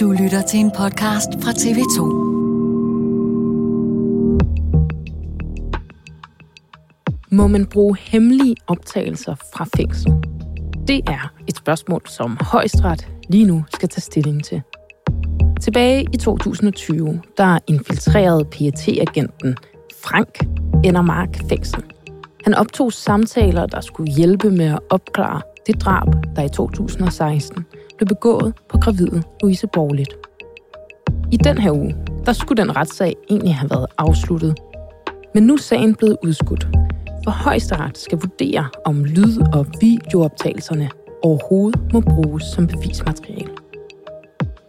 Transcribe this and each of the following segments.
Du lytter til en podcast fra TV2. Må man bruge hemmelige optagelser fra fængsel? Det er et spørgsmål, som højesteret lige nu skal tage stilling til. Tilbage i 2020, der infiltrerede PET-agenten Frank Endermark fængsel. Han optog samtaler, der skulle hjælpe med at opklare det drab, der i 2016 blev begået på gravide Louise Borglit. I den her uge, der skulle den retssag egentlig have været afsluttet. Men nu er sagen blevet udskudt, for højesteret skal vurdere, om lyd- og videooptagelserne overhovedet må bruges som bevismateriale.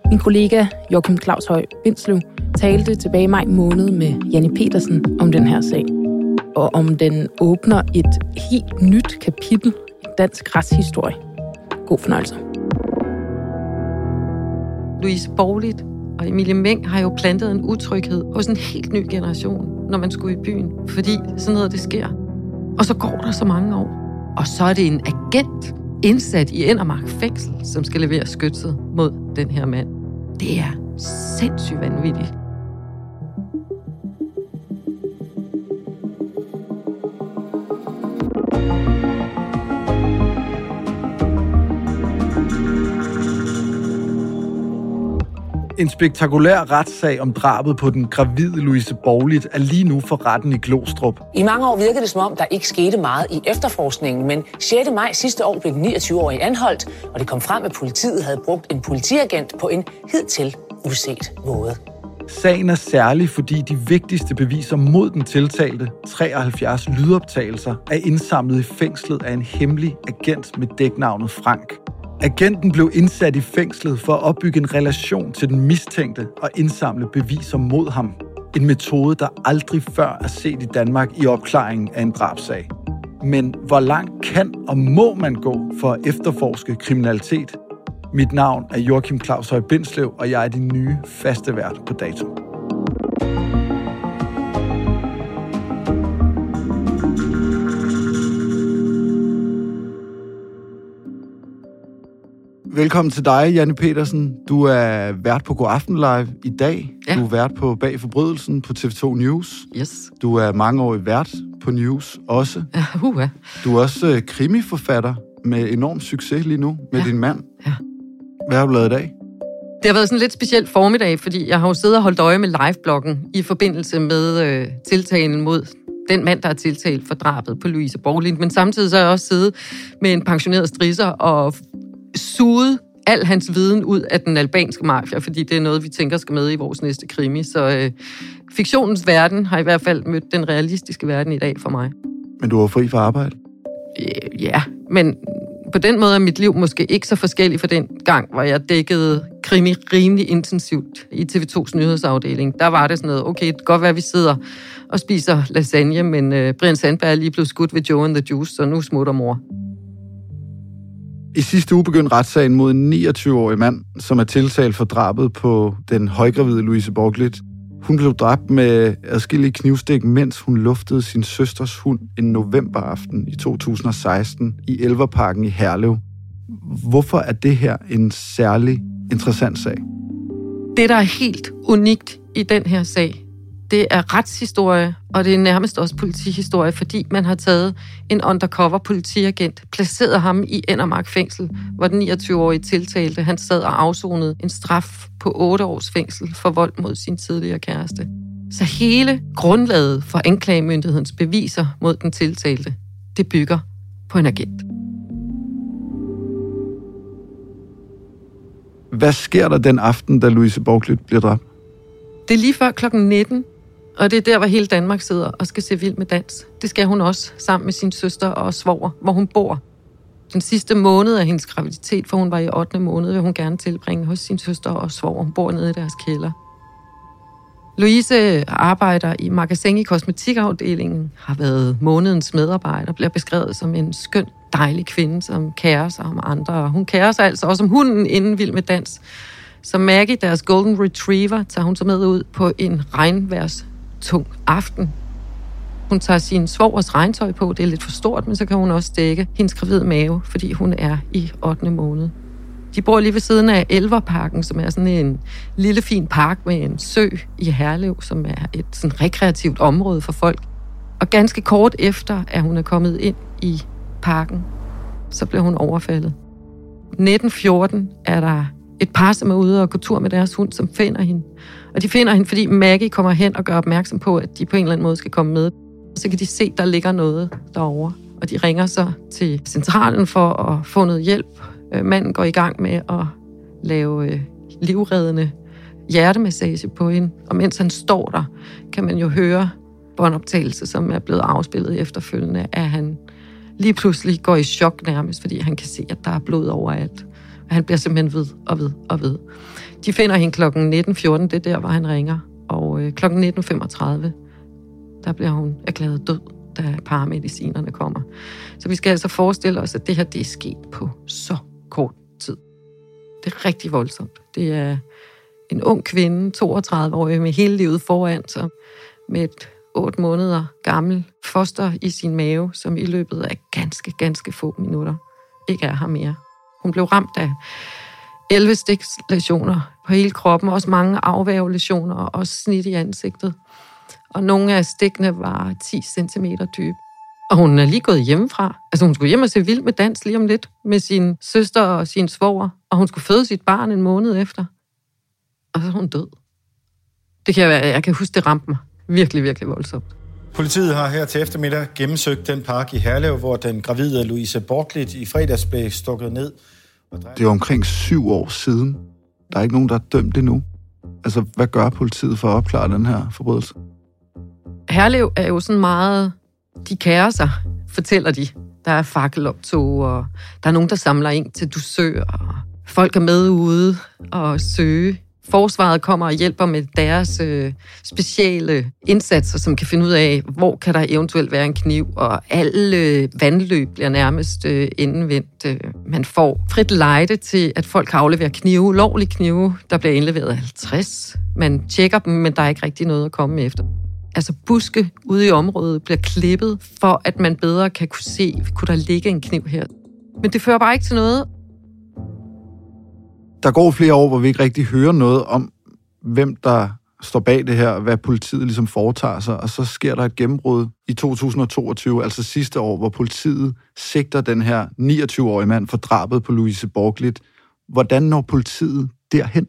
Min kollega Joachim Claus Høj Bindslev talte tilbage i maj måned med Janne Petersen om den her sag, og om den åbner et helt nyt kapitel i dansk retshistorie. God fornøjelse. Louise Borligt og Emilie Meng har jo plantet en utryghed hos en helt ny generation, når man skulle i byen, fordi sådan noget det sker. Og så går der så mange år, og så er det en agent indsat i Endermark fængsel, som skal levere skytset mod den her mand. Det er sindssygt vanvittigt. En spektakulær retssag om drabet på den gravide Louise Borglit er lige nu for retten i Glostrup. I mange år virkede det som om, der ikke skete meget i efterforskningen, men 6. maj sidste år blev den 29-årige anholdt, og det kom frem, at politiet havde brugt en politiagent på en hidtil uset måde. Sagen er særlig, fordi de vigtigste beviser mod den tiltalte, 73 lydoptagelser, er indsamlet i fængslet af en hemmelig agent med dæknavnet Frank. Agenten blev indsat i fængslet for at opbygge en relation til den mistænkte og indsamle beviser mod ham. En metode, der aldrig før er set i Danmark i opklaringen af en drabsag. Men hvor langt kan og må man gå for at efterforske kriminalitet? Mit navn er Joachim Claus Høj Bindslev, og jeg er din nye faste vært på dato. Velkommen til dig, Janne Petersen. Du er vært på God Aften Live i dag. Ja. Du er vært på Bag Forbrydelsen på TV2 News. Yes. Du er mangeårig vært på News også. Ja, uh, Du er også øh, krimiforfatter med enorm succes lige nu med Ja. din mand. Ja. Hvad har du lavet i dag? Det har været sådan en lidt speciel formiddag, fordi jeg har jo siddet og holdt øje med livebloggen i forbindelse med øh, tiltalen mod den mand, der er tiltalt for drabet på Louise Borglind. Men samtidig så har jeg også siddet med en pensioneret strisser og suget al hans viden ud af den albanske mafia, fordi det er noget, vi tænker skal med i vores næste krimi. Så øh, fiktionens verden har i hvert fald mødt den realistiske verden i dag for mig. Men du var fri for arbejde. Øh, ja, men på den måde er mit liv måske ikke så forskelligt fra den gang, hvor jeg dækkede krimi rimelig intensivt i TV2's nyhedsafdeling. Der var det sådan noget, okay, det kan godt være, at vi sidder og spiser lasagne, men øh, Brian Sandberg er lige blevet skudt ved Joe and the Juice, så nu smutter mor. I sidste uge begyndte retssagen mod en 29-årig mand, som er tiltalt for drabet på den højgravide Louise Borglit. Hun blev dræbt med adskillige knivstik, mens hun luftede sin søsters hund en novemberaften i 2016 i Elverparken i Herlev. Hvorfor er det her en særlig interessant sag? Det, der er helt unikt i den her sag, det er retshistorie, og det er nærmest også politihistorie, fordi man har taget en undercover politiagent, placeret ham i Endermark fængsel, hvor den 29-årige tiltalte, han sad og afsonede en straf på 8 års fængsel for vold mod sin tidligere kæreste. Så hele grundlaget for anklagemyndighedens beviser mod den tiltalte, det bygger på en agent. Hvad sker der den aften, da Louise Borglit bliver dræbt? Det er lige før klokken 19, og det er der, hvor hele Danmark sidder og skal se vild med dans. Det skal hun også, sammen med sin søster og svoger, hvor hun bor. Den sidste måned af hendes graviditet, for hun var i 8. måned, vil hun gerne tilbringe hos sin søster og svoger. Hun bor nede i deres kælder. Louise arbejder i magasin i kosmetikafdelingen, har været månedens medarbejder, bliver beskrevet som en skøn, dejlig kvinde, som kærer sig om andre. Hun kærer sig altså også om hunden inden vild med dans. Så Maggie, deres golden retriever, tager hun så med ud på en regnværs tung aften. Hun tager sin svogers regntøj på, det er lidt for stort, men så kan hun også dække hendes gravide mave, fordi hun er i 8. måned. De bor lige ved siden af Elverparken, som er sådan en lille fin park med en sø i Herlev, som er et sådan rekreativt område for folk. Og ganske kort efter, at hun er kommet ind i parken, så bliver hun overfaldet. 1914 er der et par, som er ude og gå tur med deres hund, som finder hende. Og de finder hende, fordi Maggie kommer hen og gør opmærksom på, at de på en eller anden måde skal komme med. Og så kan de se, at der ligger noget derovre. Og de ringer så til centralen for at få noget hjælp. Øh, manden går i gang med at lave øh, livreddende hjertemassage på hende. Og mens han står der, kan man jo høre båndoptagelse, som er blevet afspillet efterfølgende, at han lige pludselig går i chok nærmest, fordi han kan se, at der er blod overalt. Og han bliver simpelthen ved og ved og ved. De finder hende klokken 19.14, det er der, hvor han ringer. Og øh, klokken 19.35, der bliver hun erklæret død, da paramedicinerne kommer. Så vi skal altså forestille os, at det her det er sket på så kort tid. Det er rigtig voldsomt. Det er en ung kvinde, 32 år, med hele livet foran sig, med et 8 måneder gammel foster i sin mave, som i løbet af ganske, ganske få minutter ikke er her mere. Hun blev ramt af 11 stikslæsioner på hele kroppen, også mange afvævelesioner og snit i ansigtet. Og nogle af stikkene var 10 cm dybe. Og hun er lige gået hjemmefra. Altså hun skulle hjem og se vild med dans lige om lidt med sin søster og sin svoger. Og hun skulle føde sit barn en måned efter. Og så er hun død. Det kan jeg, jeg kan huske, det ramte mig. Virkelig, virkelig voldsomt. Politiet har her til eftermiddag gennemsøgt den park i Herlev, hvor den gravide Louise Borglit i fredags blev stukket ned det er omkring syv år siden. Der er ikke nogen, der er dømt endnu. Altså, hvad gør politiet for at opklare den her forbrydelse? Herlev er jo sådan meget... De kærer sig, fortæller de. Der er fakkeloptog, og der er nogen, der samler ind til dusør, og folk er med ude og søge Forsvaret kommer og hjælper med deres øh, speciale indsatser, som kan finde ud af, hvor kan der eventuelt være en kniv, og alle øh, vandløb bliver nærmest øh, indenvendt. Øh, man får frit lejde til, at folk kan aflevere knive, lovlige knive, der bliver indleveret 50. Man tjekker dem, men der er ikke rigtig noget at komme efter. Altså buske ude i området bliver klippet, for at man bedre kan kunne se, kunne der ligge en kniv her. Men det fører bare ikke til noget, der går flere år, hvor vi ikke rigtig hører noget om, hvem der står bag det her, hvad politiet ligesom foretager sig, og så sker der et gennembrud i 2022, altså sidste år, hvor politiet sigter den her 29-årige mand for drabet på Louise Borglit. Hvordan når politiet derhen?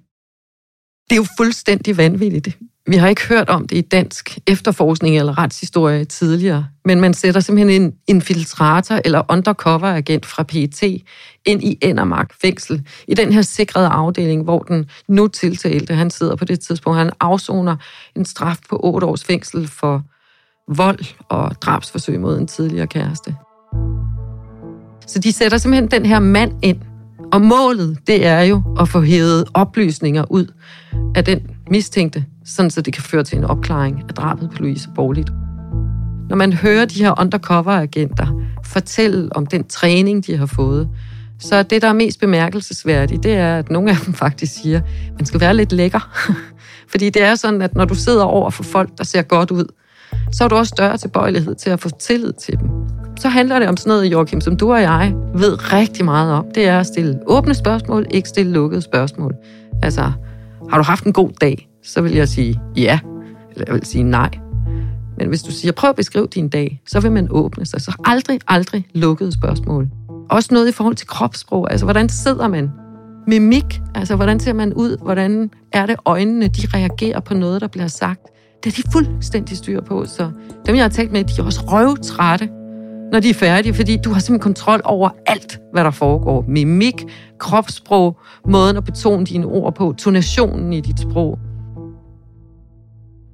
Det er jo fuldstændig vanvittigt. Vi har ikke hørt om det i dansk efterforskning eller retshistorie tidligere, men man sætter simpelthen en infiltrator eller undercover-agent fra PET ind i Endermark fængsel, i den her sikrede afdeling, hvor den nu tiltalte, han sidder på det tidspunkt, han afsoner en straf på 8 års fængsel for vold og drabsforsøg mod en tidligere kæreste. Så de sætter simpelthen den her mand ind, og målet, det er jo at få hævet oplysninger ud af den mistænkte, sådan så det kan føre til en opklaring af drabet på Louise Borlit. Når man hører de her undercover-agenter fortælle om den træning, de har fået, Så det, der er mest bemærkelsesværdigt, det er, at nogle af dem faktisk siger, at man skal være lidt lækker. Fordi det er sådan, at når du sidder over for folk, der ser godt ud, så har du også større tilbøjelighed til at få tillid til dem. Så handler det om sådan noget, Joachim, som du og jeg ved rigtig meget om. Det er at stille åbne spørgsmål, ikke stille lukkede spørgsmål. Altså, har du haft en god dag? Så vil jeg sige ja, eller jeg vil sige nej. Men hvis du siger, prøv at beskrive din dag, så vil man åbne sig. Så aldrig, aldrig lukkede spørgsmål. Også noget i forhold til kropssprog. Altså, hvordan sidder man? Mimik. Altså, hvordan ser man ud? Hvordan er det øjnene, de reagerer på noget, der bliver sagt? Det er de fuldstændig styr på. Så dem, jeg har talt med, de er også røvtrætte, når de er færdige, fordi du har simpelthen kontrol over alt, hvad der foregår. Mimik, kropssprog, måden at betone dine ord på, tonationen i dit sprog.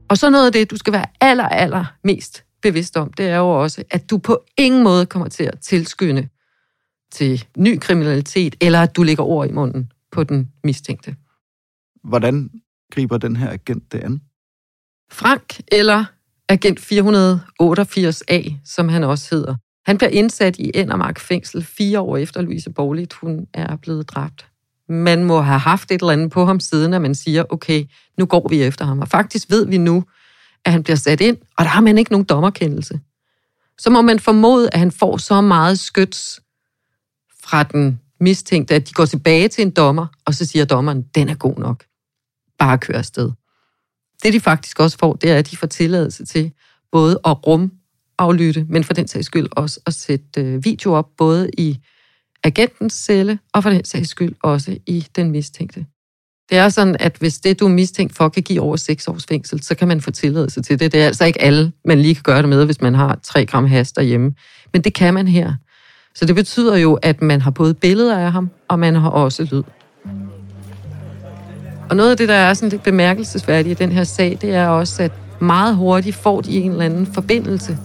Og så noget af det, du skal være aller, aller mest bevidst om, det er jo også, at du på ingen måde kommer til at tilskynde til ny kriminalitet, eller at du lægger ord i munden på den mistænkte. Hvordan griber den her agent det an? Frank, eller agent 488A, som han også hedder. Han bliver indsat i Endermark fængsel fire år efter Louise Borlit, hun er blevet dræbt. Man må have haft et eller andet på ham siden, at man siger, okay, nu går vi efter ham. Og faktisk ved vi nu, at han bliver sat ind, og der har man ikke nogen dommerkendelse. Så må man formode, at han får så meget skyts fra den mistænkte, at de går tilbage til en dommer, og så siger dommeren, den er god nok. Bare kør afsted. Det de faktisk også får, det er, at de får tilladelse til både at rum aflytte, men for den sags skyld også at sætte øh, video op, både i agentens celle, og for den sags skyld også i den mistænkte. Det er sådan, at hvis det, du er mistænkt for, kan give over 6 års fængsel, så kan man få tilladelse til det. Det er altså ikke alle, man lige kan gøre det med, hvis man har 3 gram has derhjemme. Men det kan man her. Så det betyder jo, at man har både billeder af ham, og man har også lyd. Og noget af det, der er sådan lidt bemærkelsesværdigt i den her sag, det er også, at meget hurtigt får de en eller anden forbindelse.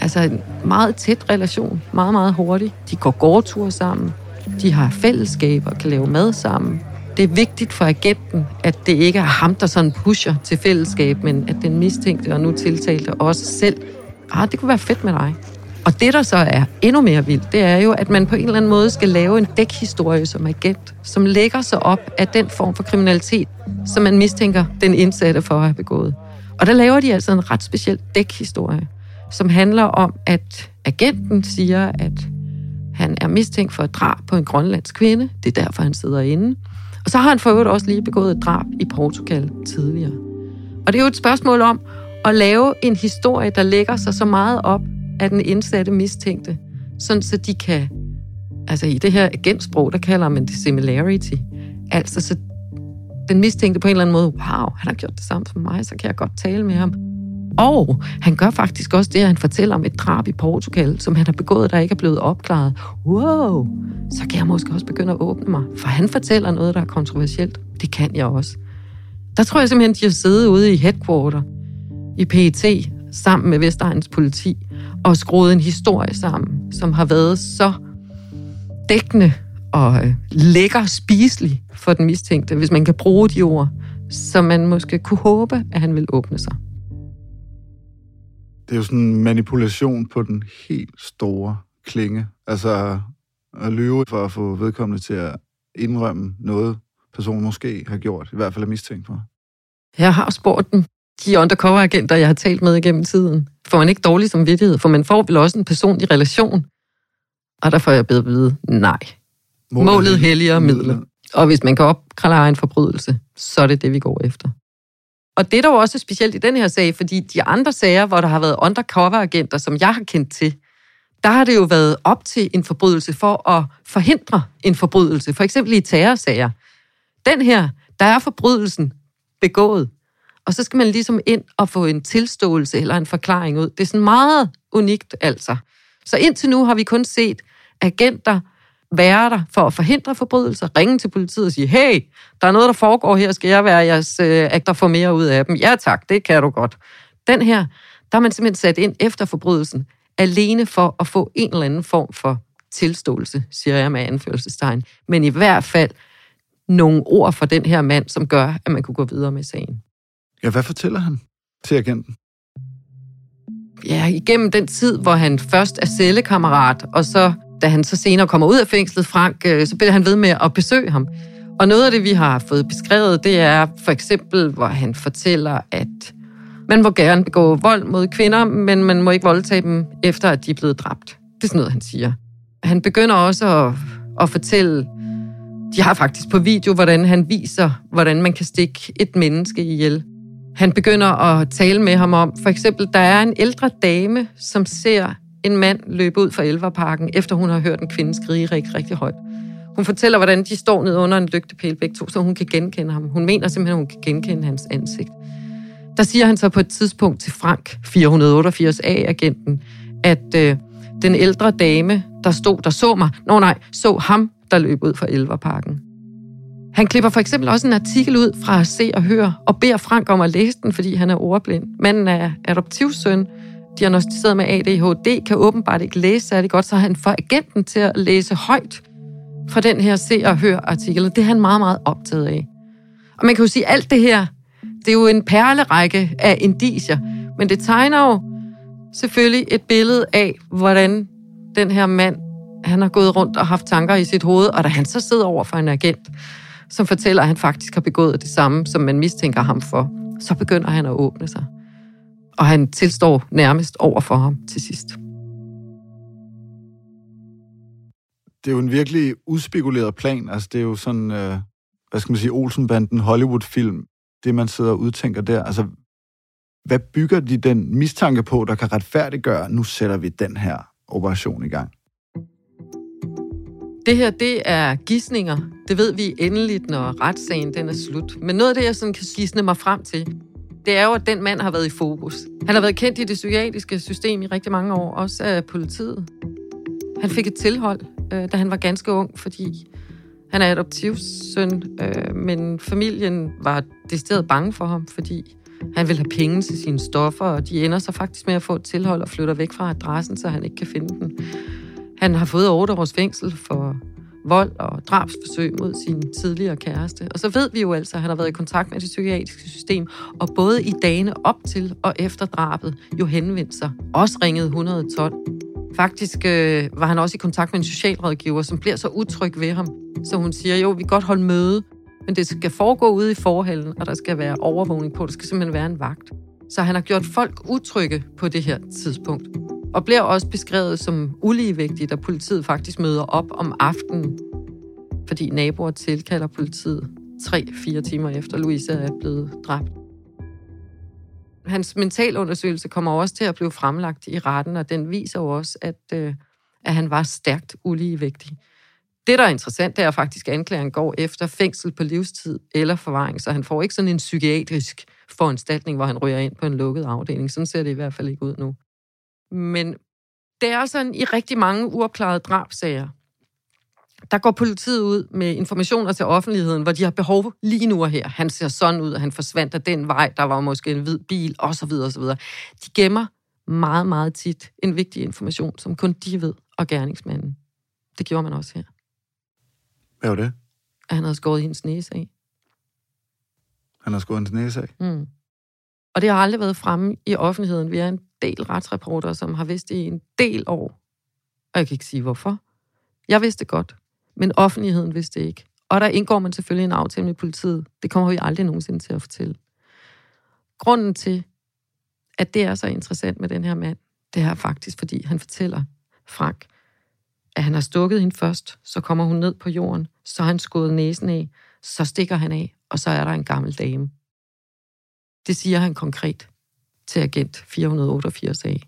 Altså en meget tæt relation, meget, meget hurtigt. De går gårdture sammen, de har fællesskaber, kan lave mad sammen. Det er vigtigt for agenten, at det ikke er ham, der sådan pusher til fællesskab, men at den mistænkte og nu tiltalte også selv, ah, det kunne være fedt med dig. Og det, der så er endnu mere vildt, det er jo, at man på en eller anden måde skal lave en dækhistorie som agent, som lægger sig op af den form for kriminalitet, som man mistænker den indsatte for at have begået. Og der laver de altså en ret speciel dækhistorie, som handler om, at agenten siger, at han er mistænkt for et drab på en grønlandsk kvinde. Det er derfor, han sidder inde. Og så har han for øvrigt også lige begået et drab i Portugal tidligere. Og det er jo et spørgsmål om at lave en historie, der lægger sig så meget op af den indsatte mistænkte, sådan så de kan, altså i det her agentsprog, der kalder man det similarity, altså så den mistænkte på en eller anden måde, wow, han har gjort det samme som mig, så kan jeg godt tale med ham. Og han gør faktisk også det, at han fortæller om et drab i Portugal, som han har begået, der ikke er blevet opklaret. Wow, så kan jeg måske også begynde at åbne mig, for han fortæller noget, der er kontroversielt. Det kan jeg også. Der tror jeg simpelthen, de har siddet ude i headquarter i PET sammen med Vestegns politi og skruet en historie sammen, som har været så dækkende og øh, lækker spiselig for den mistænkte, hvis man kan bruge de ord, så man måske kunne håbe, at han vil åbne sig. Det er jo sådan en manipulation på den helt store klinge. Altså at lyve for at få vedkommende til at indrømme noget, personen måske har gjort, i hvert fald er mistænkt for. Jeg har spurgt dem, de undercover-agenter, jeg har talt med igennem tiden. Får man ikke dårlig samvittighed? For man får vel også en personlig relation? Og der får jeg bedre at vide, nej. Målet, Målet helliger midler. Og hvis man kan opklare en forbrydelse, så er det det, vi går efter. Og det er dog også specielt i den her sag, fordi de andre sager, hvor der har været undercover-agenter, som jeg har kendt til, der har det jo været op til en forbrydelse for at forhindre en forbrydelse. For eksempel i terrorsager. Den her, der er forbrydelsen begået. Og så skal man ligesom ind og få en tilståelse eller en forklaring ud. Det er sådan meget unikt altså. Så indtil nu har vi kun set agenter være der for at forhindre forbrydelser, ringe til politiet og sige, hey, der er noget, der foregår her, skal jeg være jeres øh, agter for mere ud af dem? Ja tak, det kan du godt. Den her, der er man simpelthen sat ind efter forbrydelsen, alene for at få en eller anden form for tilståelse, siger jeg med anførselstegn. Men i hvert fald nogle ord fra den her mand, som gør, at man kunne gå videre med sagen. Ja, hvad fortæller han til agenten? Ja, igennem den tid, hvor han først er cellekammerat, og så da han så senere kommer ud af fængslet, Frank, øh, så bliver han ved med at besøge ham. Og noget af det, vi har fået beskrevet, det er for eksempel, hvor han fortæller, at man må gerne begå vold mod kvinder, men man må ikke voldtage dem, efter at de er blevet dræbt. Det er sådan noget, han siger. Han begynder også at, at fortælle, de har faktisk på video, hvordan han viser, hvordan man kan stikke et menneske ihjel. Han begynder at tale med ham om, for eksempel, der er en ældre dame, som ser en mand løbe ud fra Elverparken, efter hun har hørt en kvinde skrige rigtig, rigtig højt. Hun fortæller, hvordan de står ned under en lygtepæl begge to, så hun kan genkende ham. Hun mener simpelthen, at hun kan genkende hans ansigt. Der siger han så på et tidspunkt til Frank, 488A-agenten, at øh, den ældre dame, der stod, der så mig, nå nej, så ham, der løb ud fra Elverparken. Han klipper for eksempel også en artikel ud fra Se og Hør, og beder Frank om at læse den, fordi han er ordblind. Manden er adoptivsøn, diagnostiseret med ADHD, kan åbenbart ikke læse særlig godt, så han får agenten til at læse højt fra den her Se og Hør-artikel. Det er han meget, meget optaget af. Og man kan jo sige, at alt det her, det er jo en perlerække af indicier, men det tegner jo selvfølgelig et billede af, hvordan den her mand, han har gået rundt og haft tanker i sit hoved, og da han så sidder over for en agent, som fortæller, at han faktisk har begået det samme, som man mistænker ham for, så begynder han at åbne sig. Og han tilstår nærmest over for ham til sidst. Det er jo en virkelig udspekuleret plan. Altså, det er jo sådan, øh, hvad skal man sige, Olsenbanden Hollywood-film, det man sidder og udtænker der. Altså, hvad bygger de den mistanke på, der kan retfærdiggøre, nu sætter vi den her operation i gang? Det her, det er gissninger. Det ved vi endeligt, når retssagen den er slut. Men noget af det, jeg sådan kan gisne mig frem til, det er jo, at den mand har været i fokus. Han har været kendt i det psykiatriske system i rigtig mange år, også af politiet. Han fik et tilhold, øh, da han var ganske ung, fordi han er adoptivsøn, øh, men familien var decideret bange for ham, fordi han vil have penge til sine stoffer, og de ender så faktisk med at få et tilhold og flytter væk fra adressen, så han ikke kan finde den. Han har fået 8 års fængsel for vold og drabsforsøg mod sin tidligere kæreste. Og så ved vi jo altså, at han har været i kontakt med det psykiatriske system, og både i dagene op til og efter drabet jo henvendt sig. Også ringede 112. Faktisk øh, var han også i kontakt med en socialrådgiver, som bliver så utryg ved ham. Så hun siger, jo, vi kan godt holde møde, men det skal foregå ude i forhallen, og der skal være overvågning på. Der skal simpelthen være en vagt. Så han har gjort folk utrygge på det her tidspunkt. Og bliver også beskrevet som uligevægtig, da politiet faktisk møder op om aftenen, fordi naboer tilkalder politiet 3-4 timer efter Louise er blevet dræbt. Hans mentalundersøgelse kommer også til at blive fremlagt i retten, og den viser jo også, at, øh, at han var stærkt uligevægtig. Det, der er interessant, det er faktisk, at anklageren går efter fængsel på livstid eller forvaring, så han får ikke sådan en psykiatrisk foranstaltning, hvor han ryger ind på en lukket afdeling. Sådan ser det i hvert fald ikke ud nu. Men det er sådan i rigtig mange uopklarede drabsager, der går politiet ud med informationer til offentligheden, hvor de har behov lige nu og her. Han ser sådan ud, han forsvandt af den vej, der var måske en hvid bil, osv. osv. De gemmer meget, meget tit en vigtig information, som kun de ved, og gerningsmanden. Det gjorde man også her. Hvad var det? At han havde skåret hendes næse af. Han har skåret hendes næse af? Mm. Og det har aldrig været fremme i offentligheden. Vi er en del retsreporter, som har vidst i en del år. Og jeg kan ikke sige hvorfor. Jeg vidste godt, men offentligheden vidste det ikke. Og der indgår man selvfølgelig en aftale med politiet. Det kommer vi aldrig nogensinde til at fortælle. Grunden til, at det er så interessant med den her mand, det er faktisk, fordi han fortæller Frank, at han har stukket hende først, så kommer hun ned på jorden, så har han skåret næsen af, så stikker han af, og så er der en gammel dame. Det siger han konkret til agent 488A.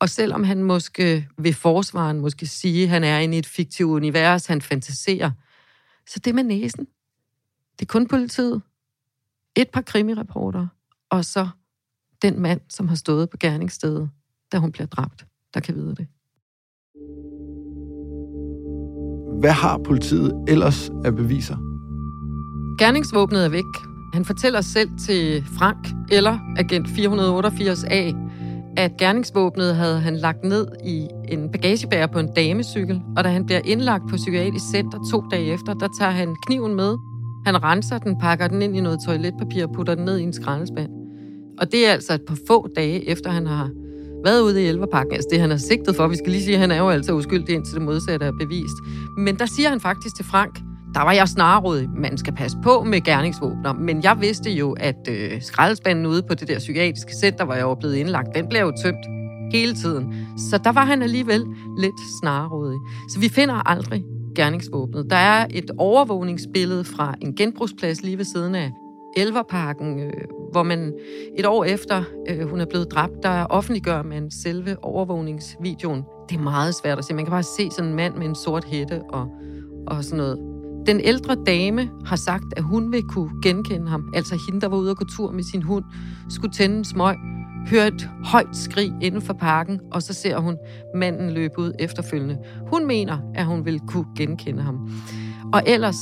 Og selvom han måske ved forsvaren måske sige, at han er inde i et fiktivt univers, han fantaserer, så det med næsen, det er kun politiet, et par krimireporter, og så den mand, som har stået på gerningsstedet, da hun bliver dræbt, der kan vide det. Hvad har politiet ellers af beviser? Gerningsvåbnet er væk. Han fortæller selv til Frank, eller agent 488A, at gerningsvåbnet havde han lagt ned i en bagagebærer på en damecykel, og da han bliver indlagt på psykiatrisk center to dage efter, der tager han kniven med. Han renser den, pakker den ind i noget toiletpapir og putter den ned i en skraldespand. Og det er altså et par få dage efter, han har været ude i elverpakken, Altså det, han er sigtet for. Vi skal lige sige, at han er jo altså uskyldig indtil det modsatte er bevist. Men der siger han faktisk til Frank, der var jeg snarrådig. Man skal passe på med gerningsvåbner. Men jeg vidste jo, at øh, skraldespanden ude på det der psykiatriske center, hvor jeg var blevet indlagt, den blev jo tømt hele tiden. Så der var han alligevel lidt snarrådig. Så vi finder aldrig gerningsvåbnet. Der er et overvågningsbillede fra en genbrugsplads lige ved siden af Elverparken, øh, hvor man et år efter øh, hun er blevet dræbt, der offentliggør man selve overvågningsvideoen. Det er meget svært at se. Man kan bare se sådan en mand med en sort hætte og, og sådan noget. Den ældre dame har sagt, at hun vil kunne genkende ham. Altså hende, der var ude og gå tur med sin hund, skulle tænde en smøg, høre et højt skrig inden for parken, og så ser hun manden løbe ud efterfølgende. Hun mener, at hun vil kunne genkende ham. Og ellers,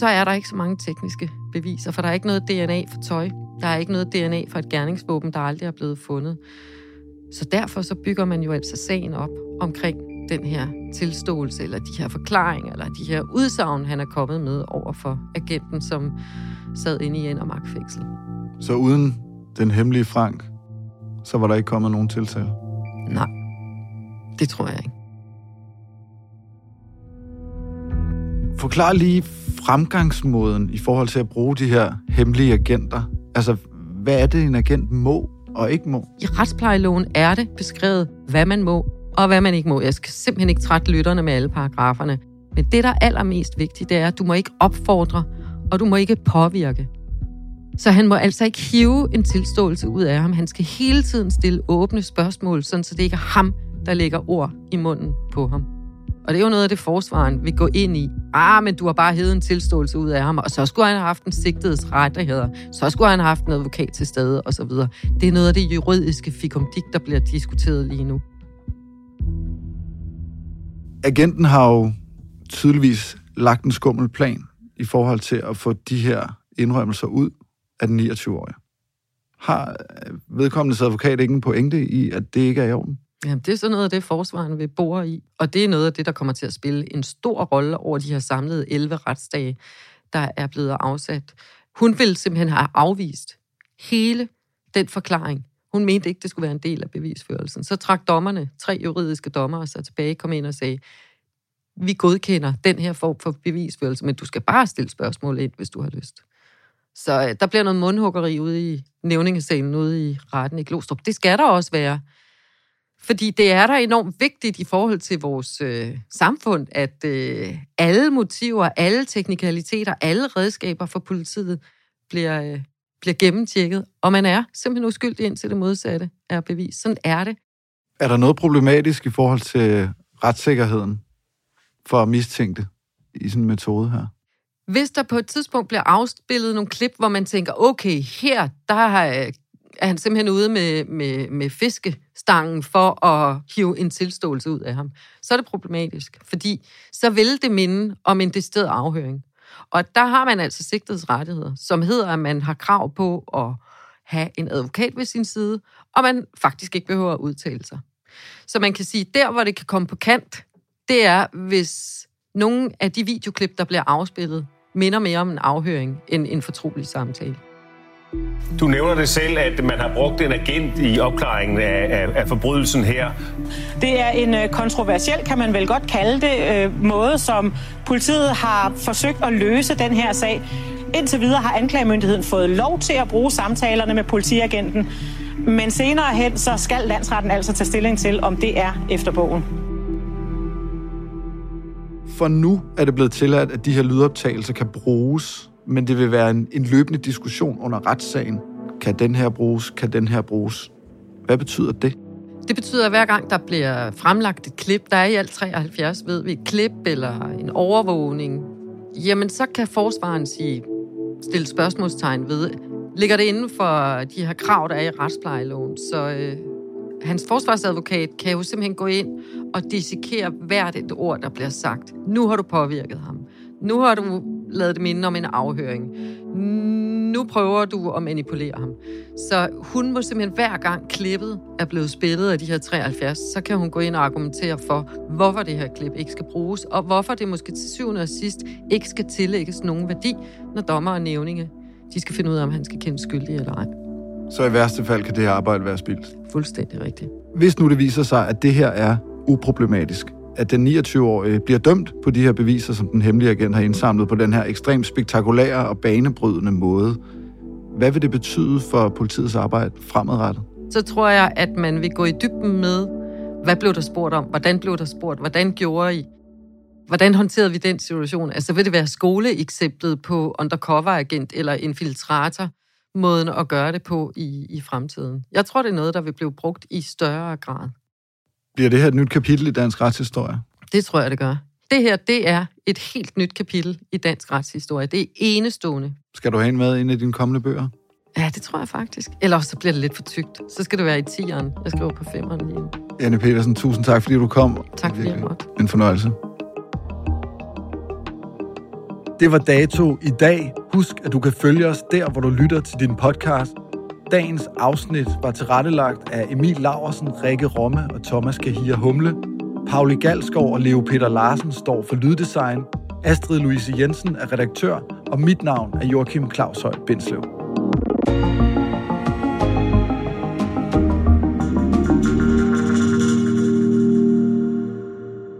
så er der ikke så mange tekniske beviser, for der er ikke noget DNA for tøj. Der er ikke noget DNA for et gerningsvåben, der aldrig er blevet fundet. Så derfor så bygger man jo altså sagen op omkring den her tilståelse, eller de her forklaringer, eller de her udsagn, han er kommet med over for agenten, som sad inde i Endermark fængsel. Så uden den hemmelige Frank, så var der ikke kommet nogen tiltale? Nej, det tror jeg ikke. Forklar lige fremgangsmåden i forhold til at bruge de her hemmelige agenter. Altså, hvad er det, en agent må og ikke må? I retsplejeloven er det beskrevet, hvad man må og hvad man ikke må. Jeg skal simpelthen ikke trætte lytterne med alle paragraferne. Men det, der er allermest vigtigt, det er, at du må ikke opfordre, og du må ikke påvirke. Så han må altså ikke hive en tilståelse ud af ham. Han skal hele tiden stille åbne spørgsmål, sådan så det ikke er ham, der lægger ord i munden på ham. Og det er jo noget af det, forsvaren vil gå ind i. Ah, men du har bare hævet en tilståelse ud af ham, og så skulle han have haft en sigtedes rettigheder. Så skulle han have haft en advokat til stede, og så videre. Det er noget af det juridiske fikumdik, der bliver diskuteret lige nu. Agenten har jo tydeligvis lagt en skummel plan i forhold til at få de her indrømmelser ud af den 29-årige. Har øh, vedkommendes advokat ikke en pointe i, at det ikke er i orden? Jamen, det er sådan noget af det, forsvaren vil bore i. Og det er noget af det, der kommer til at spille en stor rolle over de her samlede 11 retsdage, der er blevet afsat. Hun ville simpelthen have afvist hele den forklaring. Hun mente ikke, det skulle være en del af bevisførelsen. Så trak dommerne, tre juridiske dommere, sig tilbage, kom ind og sagde, vi godkender den her form for bevisførelse, men du skal bare stille spørgsmål ind, hvis du har lyst. Så øh, der bliver noget mundhuggeri ude i nævningesalen, ude i retten i Glostrup. Det skal der også være. Fordi det er der enormt vigtigt i forhold til vores øh, samfund, at øh, alle motiver, alle teknikaliteter, alle redskaber for politiet bliver, øh, bliver gennemtjekket, og man er simpelthen uskyldig indtil det modsatte er bevist. Sådan er det. Er der noget problematisk i forhold til retssikkerheden for mistænkte i sådan en metode her? Hvis der på et tidspunkt bliver afspillet nogle klip, hvor man tænker, okay, her der er han simpelthen ude med, med, med fiskestangen for at hive en tilståelse ud af ham, så er det problematisk, fordi så vil det minde om en decideret afhøring. Og der har man altså sigtets rettigheder, som hedder, at man har krav på at have en advokat ved sin side, og man faktisk ikke behøver at udtale sig. Så man kan sige, der hvor det kan komme på kant, det er, hvis nogle af de videoklip, der bliver afspillet, minder mere om en afhøring end en fortrolig samtale. Du nævner det selv, at man har brugt en agent i opklaringen af, af, af forbrydelsen her. Det er en øh, kontroversiel, kan man vel godt kalde det, øh, måde, som politiet har forsøgt at løse den her sag. Indtil videre har anklagemyndigheden fået lov til at bruge samtalerne med politiagenten, men senere hen så skal landsretten altså tage stilling til, om det er efter bogen. For nu er det blevet tilladt, at de her lydoptagelser kan bruges men det vil være en, en løbende diskussion under retssagen. Kan den her bruges? Kan den her bruges? Hvad betyder det? Det betyder, at hver gang der bliver fremlagt et klip, der er i alt 73, ved vi, et klip eller en overvågning, jamen så kan forsvaren sige, stille spørgsmålstegn ved, ligger det inden for de her krav, der er i retsplejeloven. Så øh, hans forsvarsadvokat kan jo simpelthen gå ind og dissekere hvert et ord, der bliver sagt. Nu har du påvirket ham. Nu har du lavet det minde om en afhøring. Nu prøver du at manipulere ham. Så hun må simpelthen hver gang klippet er blevet spillet af de her 73, så kan hun gå ind og argumentere for, hvorfor det her klip ikke skal bruges, og hvorfor det måske til syvende og sidst ikke skal tillægges nogen værdi, når dommer og nævninge de skal finde ud af, om han skal kendes skyldig eller ej. Så i værste fald kan det her arbejde være spildt. Fuldstændig rigtigt. Hvis nu det viser sig, at det her er uproblematisk, at den 29-årige bliver dømt på de her beviser, som den hemmelige agent har indsamlet på den her ekstremt spektakulære og banebrydende måde, hvad vil det betyde for politiets arbejde fremadrettet? Så tror jeg, at man vil gå i dybden med, hvad blev der spurgt om? Hvordan blev der spurgt? Hvordan gjorde I? Hvordan håndterede vi den situation? Altså vil det være skoleeksemplet på undercover-agent eller infiltrator, måden at gøre det på i, i fremtiden? Jeg tror, det er noget, der vil blive brugt i større grad. Bliver det her et nyt kapitel i dansk retshistorie? Det tror jeg, det gør. Det her, det er et helt nyt kapitel i dansk retshistorie. Det er enestående. Skal du have en med ind i dine kommende bøger? Ja, det tror jeg faktisk. Eller så bliver det lidt for tykt. Så skal det være i tieren. Jeg skriver på femeren lige nu. Anne Petersen, tusind tak, fordi du kom. Tak fordi jeg måtte. En fornøjelse. Det var dato i dag. Husk, at du kan følge os der, hvor du lytter til din podcast. Dagens afsnit var tilrettelagt af Emil Laversen, Rikke Romme og Thomas Kahir Humle. Pauli Galskov og Leo Peter Larsen står for lyddesign. Astrid Louise Jensen er redaktør, og mit navn er Joachim Claus Høj Bindslev.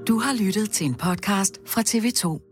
Du har lyttet til en podcast fra TV2.